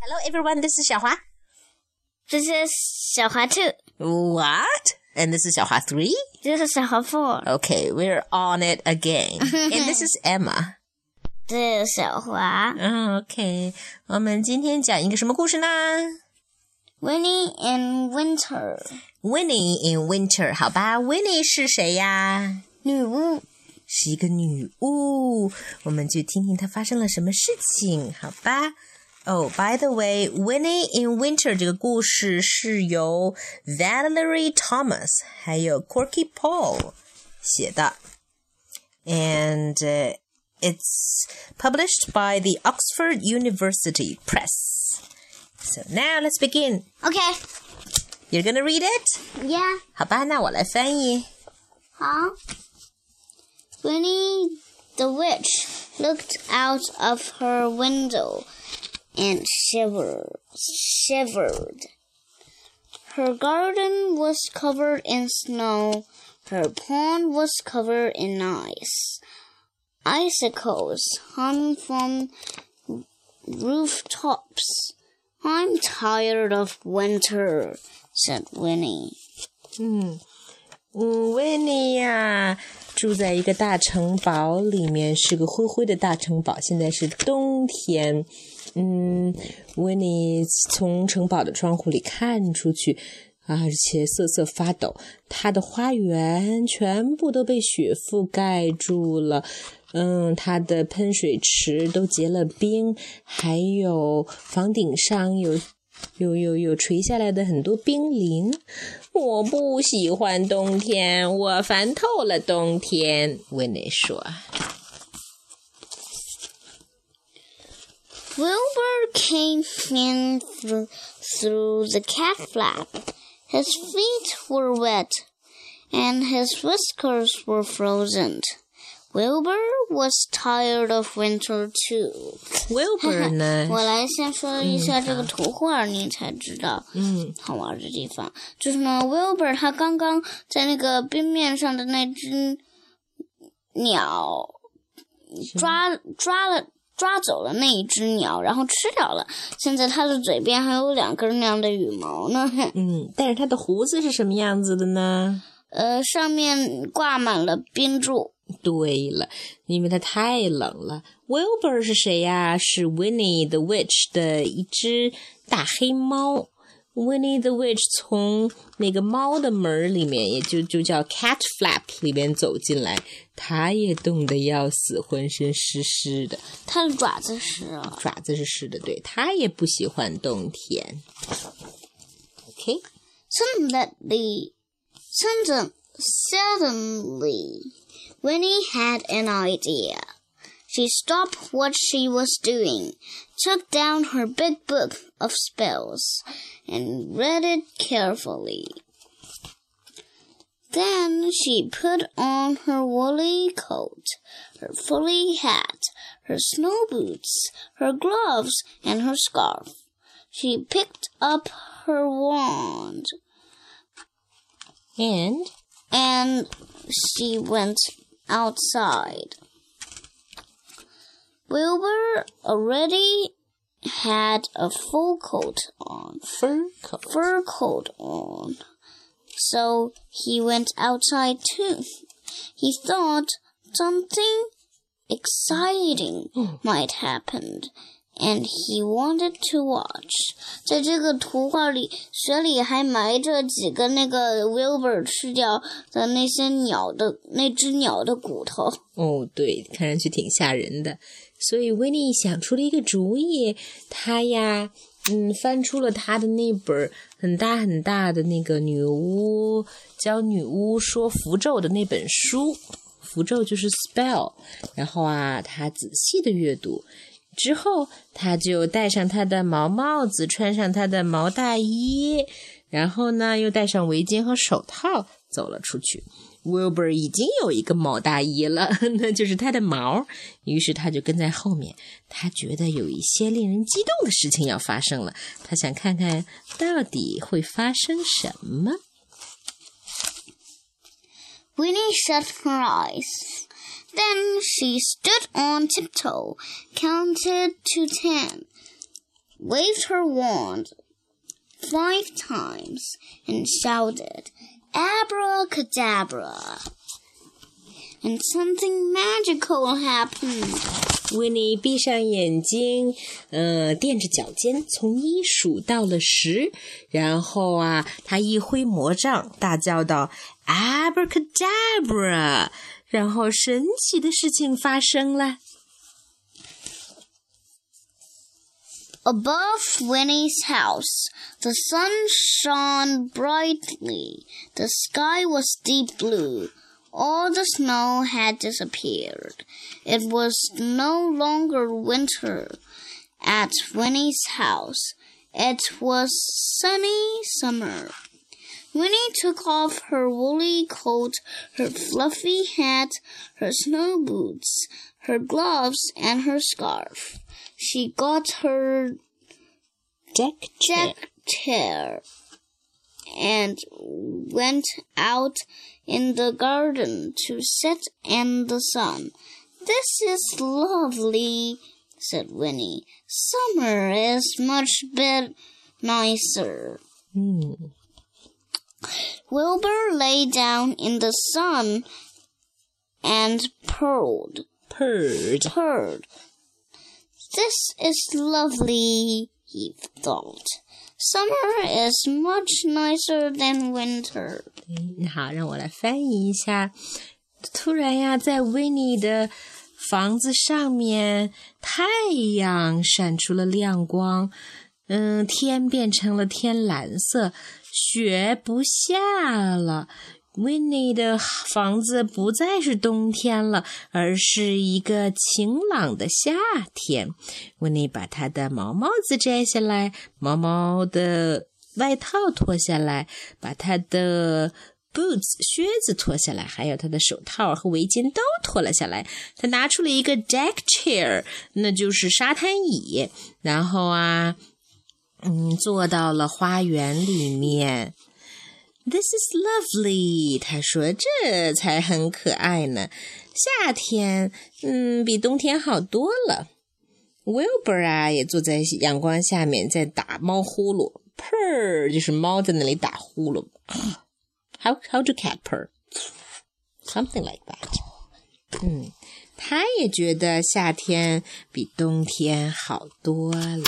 Hello everyone, this is 小华。 This is 小华 two. What? And this is 小华 three? This is 小华 four. Okay, we're on it again. and this is Emma. 这是小华 Okay, 我们今天讲一个什么故事呢 Winnie in Winter. Winnie in Winter，好吧？Winnie 是谁呀？女巫是一个女巫，我们就听听她发生了什么事情，好吧 Oh, by the way, Winnie in Winter 这个故事是由 Valerie Thomas 还有 Korky Paul 写的，and、uh, it's published by the Oxford University Press. So now let's begin. Okay. You're gonna read it? Yeah. 好吧，那我来翻译。好。Winnie the witch looked out of her window and shivered. Shivered. Her garden was covered in snow. Her pond was covered in ice. Icicles hung from rooftops. I'm tired of winter, said Winnie. 嗯，嗯，维尼呀，住在一个大城堡里面，是个灰灰的大城堡。现在是冬天， 嗯，维尼从城堡的窗户里看出去，而且瑟瑟发抖。他的花园全部都被雪覆盖住了，嗯，他的喷水池都结了冰，还有房顶上有。有有有垂下来的很多冰凌，我不喜欢冬天，我烦透了冬天。维尼说 Wilbur came in through, through the cat flap. His feet were wet, and his whiskers were frozen. Wilbur was tired of winter too. ：“Wilbur 呢？我来先说一下这个图画，你才知道嗯好玩的地方。就是呢，Wilbur 他刚刚在那个冰面上的那只鸟抓抓了 抓走了那一只鸟，然后吃掉了。现在它的嘴边还有两根那样的羽毛呢，嗯，但是它的胡子是什么样子的呢？呃，上面挂满了冰柱。对了，因为它太冷了。Wilbur 是谁呀？是 Winnie the Witch 的一只大黑猫。Winnie the Witch 从那个猫的门儿里面，也就就叫 Cat Flap 里边走进来，它也冻得要死，浑身湿湿的，它的爪子是啊，爪子是湿的，对，它也不喜欢冬天。OK， Suddenly, sudden, suddenly, Winnie had an idea. She stopped what she was doing, took down her big book of spells, and read it carefully. Then she put on her woolly coat, her furry hat, her snow boots, her gloves, and her scarf. She picked up her wand and and she went outside. Wilbur already had a full coat on, fur coat. fur coat on, so he went outside too. He thought something exciting might happen. And he wanted to watch. 在这个图画里，雪里还埋着几个那个 Wilbur 吃掉的那些鸟的那只鸟的骨头。哦，对，看上去挺吓人的。 所以维尼想出了一个主意，他呀，嗯，翻出了他的那本很大很大的那个女巫教女巫说符咒的那本书，符咒就是 spell。然后啊，他仔细的阅读之后，他就戴上他的毛帽子，穿上他的毛大衣，然后呢，又戴上围巾和手套，走了出去。Wilbur 已经有一个毛大衣了，那就是他的毛。于是他就跟在后面。他觉得有一些令人激动的事情要发生了，他想看看到底会发生什么。 Winnie shut her eyes. Then she stood on tiptoe, counted to ten. waved her wand five times and shouted, Abracadabra! And something magical happened. 维尼闭上眼睛，呃，垫着脚尖，从一数到了十，然后啊，他一挥魔杖，大叫道：“Abracadabra！” 然后神奇的事情发生了。Above Winnie's house, the sun shone brightly. The sky was deep blue. All the snow had disappeared. It was no longer winter at Winnie's house. It was sunny summer. Winnie took off her woolly coat, her fluffy hat, her snow boots, her gloves, and her scarf. She got her deck chair. deck chair and went out in the garden to sit in the sun. This is lovely, said Winnie. Summer is much bit nicer. Hmm. 嗯，Wilbur lay down in the sun and purred, purred. purred. This is lovely, he thought. Summer is much nicer than winter. 好，让我来翻译一下。突然呀，在维尼的房子上面，太阳闪出了亮光，嗯，天变成了天蓝色，雪不下了。维尼的房子不再是冬天了，而是一个晴朗的夏天。维尼把他的毛帽子摘下来，毛毛的外套脱下来，把他的 boots 靴子脱下来，还有他的手套和围巾都脱了下来。他拿出了一个 deck chair，那就是沙滩椅，然后啊，嗯，坐到了花园里面。This is lovely，他说这才很可爱呢。夏天，嗯，比冬天好多了。Wilbur 啊，也坐在阳光下面在打猫呼噜，purr 就是猫在那里打呼噜。How how do cat purr? Something like that. 嗯，他也觉得夏天比冬天好多了。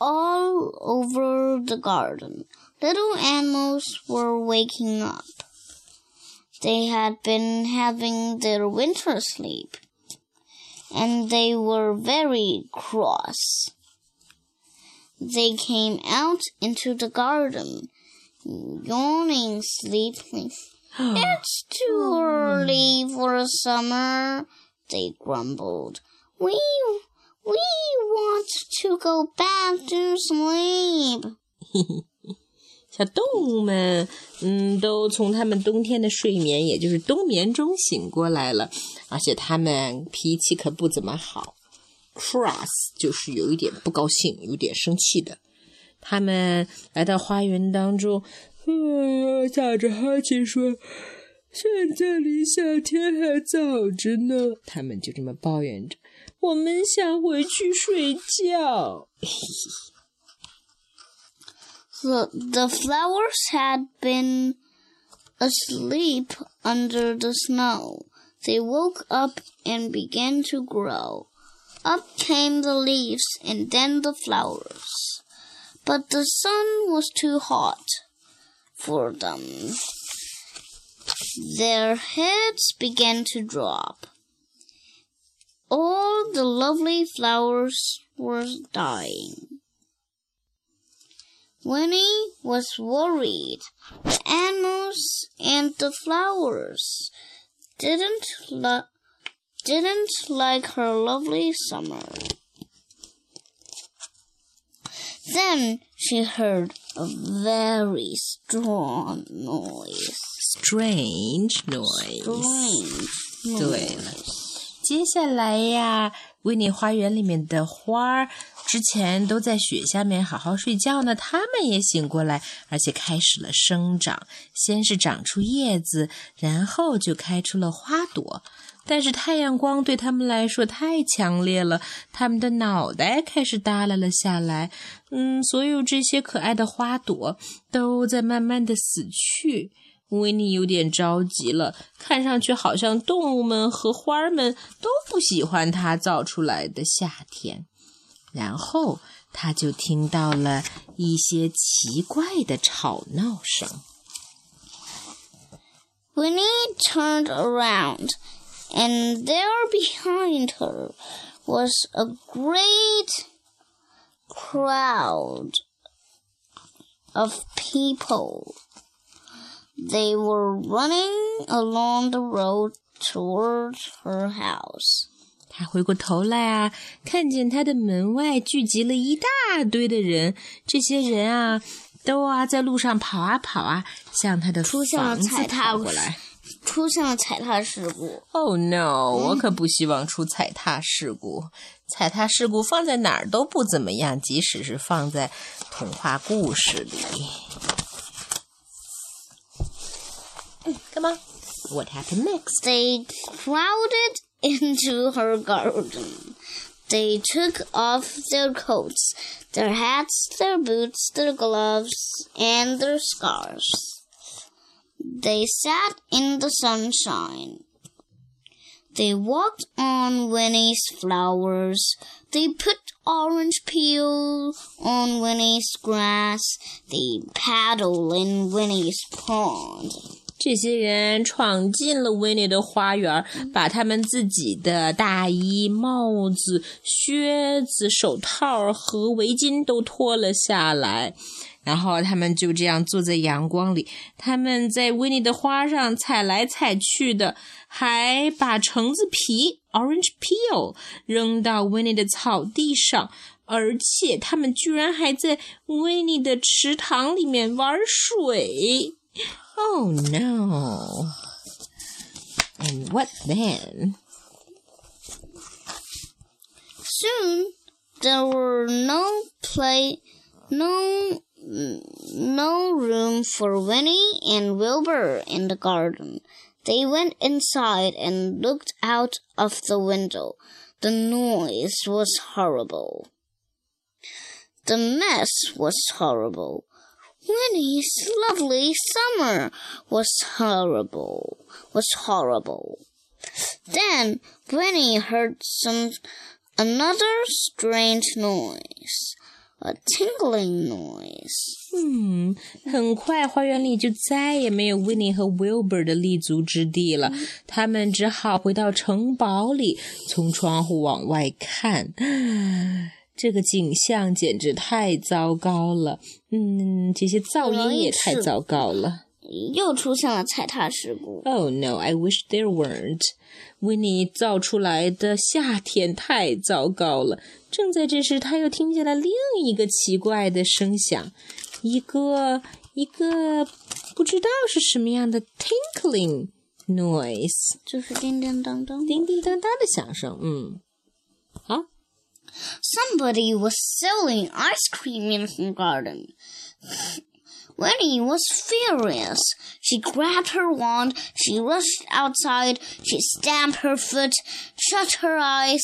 All over the garden. Little animals were waking up. They had been having their winter sleep, and they were very cross. They came out into the garden, yawning sleepily. It's too early for summer, they grumbled. We we want to go back to sleep. 小动物们，嗯，都从他们冬天的睡眠，也就是冬眠中醒过来了，而且他们脾气可不怎么好，cross 就是有一点不高兴，有点生气的。他们来到花园当中，呃，打着哈欠说：“现在离夏天还早着呢。”他们就这么抱怨着：“ 我们想回去睡觉。 The, the flowers had been asleep under the snow. They woke up and began to grow. Up came the leaves and then the flowers. But the sun was too hot for them. Their heads began to drop. All the lovely flowers were dying. Winnie was worried. The animals and the flowers didn't li- didn't like her lovely summer. Then she heard a very strong noise. Strange noise。Strange 对了 noise. 接下来呀，维尼花园里面的花儿之前都在雪下面好好睡觉呢，它们也醒过来，而且开始了生长。先是长出叶子，然后就开出了花朵。但是太阳光对他们来说太强烈了，他们的脑袋开始耷拉了下来。嗯，所有这些可爱的花朵都在慢慢的死去。维尼有点着急了，看上去好像动物们和花儿们都不喜欢他造出来的夏天。然后他就听到了一些奇怪的吵闹声。Winnie turned around, and there behind her was a great crowd of people. They were running along the road towards her house. 他回过头来啊，看见他的门外聚集了一大堆的人。这些人啊，都啊在路上跑啊跑啊，向他的出现了房子踩踏跑过来。出现了踩踏事故。Oh no！我可不希望出踩踏事故。踩踏事故放在哪儿都不怎么样，即使是放在童话故事里。What happened next? They crowded into her garden. They took off their coats, their hats, their boots, their gloves, and their scarves. They sat in the sunshine. They walked on Winnie's flowers. They put orange peel on Winnie's grass. They paddled in Winnie's pond. 这些人闯进了维尼的花园，把他们自己的大衣、帽子、靴子、手套和围巾都脱了下来，然后他们就这样坐在阳光里。他们在维尼的花上踩来踩去的，还把橙子皮 （orange peel） 扔到维尼的草地上。而且他们居然还在维尼的池塘里面玩水。Oh no. And what then? Soon there were no play, no, no room for Winnie and Wilbur in the garden. They went inside and looked out of the window. The noise was horrible. The mess was horrible. Winnie's lovely summer was horrible, was horrible. Then Winnie heard some another strange noise, a tinkling noise. 嗯，很快花园里就再也没有 Winnie 和 Wilbur 的立足之地了。他们只好回到城堡里，从窗户往外看。 这个景象简直太糟糕了。嗯，这些噪音也太糟糕了。又出现了踩踏事故。Oh no! I wish there weren't. 维尼造出来的夏天太糟糕了。正在这时，他又听见了另一个奇怪的声响，一个一个不知道是什么样的 tinkling noise，就是叮叮当当。叮叮当当的响声。嗯，好，Somebody was selling ice cream in her garden. Winnie was furious. She grabbed her wand, she rushed outside, she stamped her foot, shut her eyes,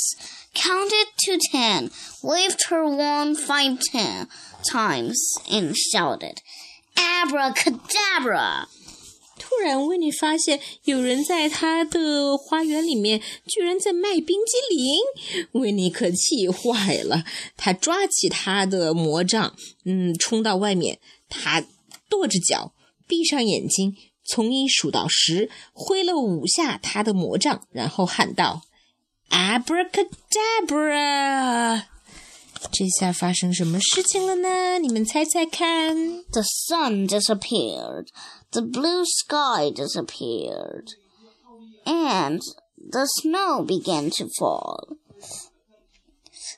counted to ten, waved her wand five ten times, and shouted, Abracadabra! 突然，维尼发现有人在他的花园里面，居然在卖冰激凌。维尼可气坏了，他抓起他的魔杖，嗯，冲到外面。他跺着脚，闭上眼睛，从一数到十，挥了五下他的魔杖，然后喊道：“Abracadabra！” 这下发生什么事情了呢？你们猜猜看。The sun disappeared. The blue sky disappeared. And the snow began to fall.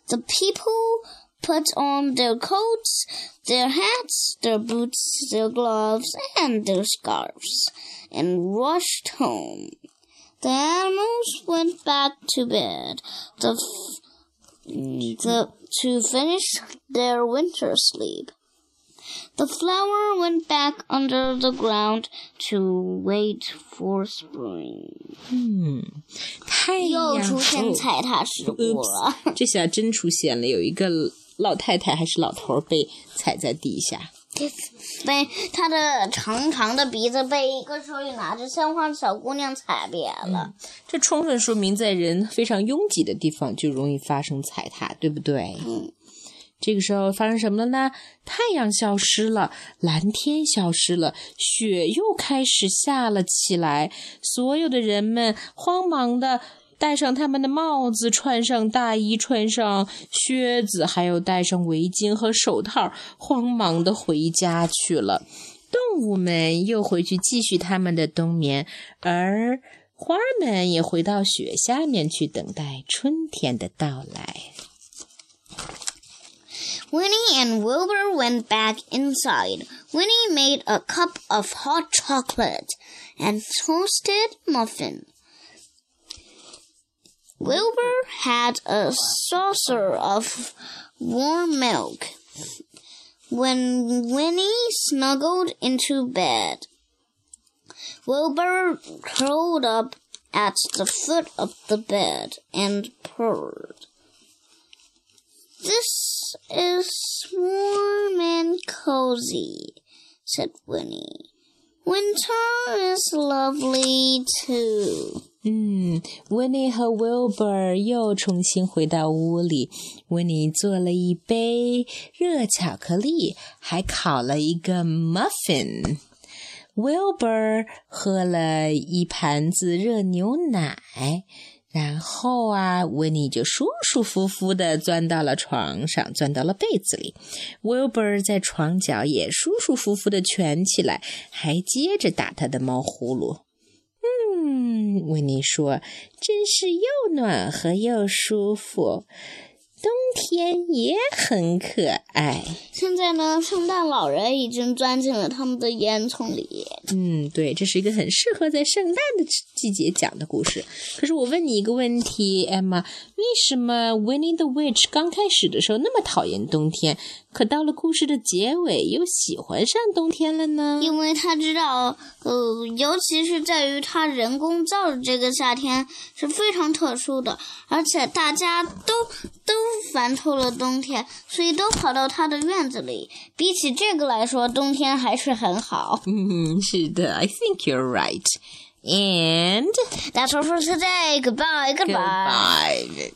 The people put on their coats, their hats, their boots, their gloves, and their scarves, and rushed home. The animals went back to bed. The, the to finish their winter sleep. The flower went back under the ground to wait for spring. 嗯，太阳又出现哦踩踏事故了。这下真出现了，有一个老太太还是老头儿被踩在地下。被他的长长的鼻子被一个手里拿着鲜花的小姑娘踩扁了。这充分说明，在人非常拥挤的地方就容易发生踩踏，对不对？嗯。这个时候发生什么了呢？太阳消失了，蓝天消失了，雪又开始下了起来。所有的人们慌忙的戴上他们的帽子，穿上大衣，穿上靴子，还有戴上围巾和手套，慌忙的回家去了。动物们又回去继续他们的冬眠，而花儿们也回到雪下面去等待春天的到来。Winnie and Wilbur went back inside. Winnie made a cup of hot chocolate and toasted muffin. Wilbur had a saucer of warm milk. When Winnie snuggled into bed, Wilbur curled up at the foot of the bed and purred. This is warm and cozy, said Winnie. Winter is lovely too. 嗯，温妮和 Wilbur 又重新回到屋里。温妮做了一杯热巧克力，还烤了一个 muffin。Wilbur 喝了一盘子热牛奶， 然后啊，温妮就舒舒服服的钻到了床上，钻到了被子里。Wilbur 在床角也舒舒服服的蜷起来，还接着打他的猫呼噜。嗯，维尼说：“真是又暖和又舒服，冬天也很可爱。现在呢，圣诞老人已经钻进了他们的烟囱里。”嗯，对，这是一个很适合在圣诞的季节讲的故事。可是我问你一个问题，Emma，为什么 Winnie the Witch 刚开始的时候那么讨厌冬天，可到了故事的结尾又喜欢上冬天了呢？因为他知道，呃，尤其是在于他人工造的这个夏天是非常特殊的，而且大家都都烦透了冬天，所以都跑到他的院子里。比起这个来说，冬天还是很好。嗯，是的，I think you're right. And That's all for today. Goodbye. Goodbye. goodbye.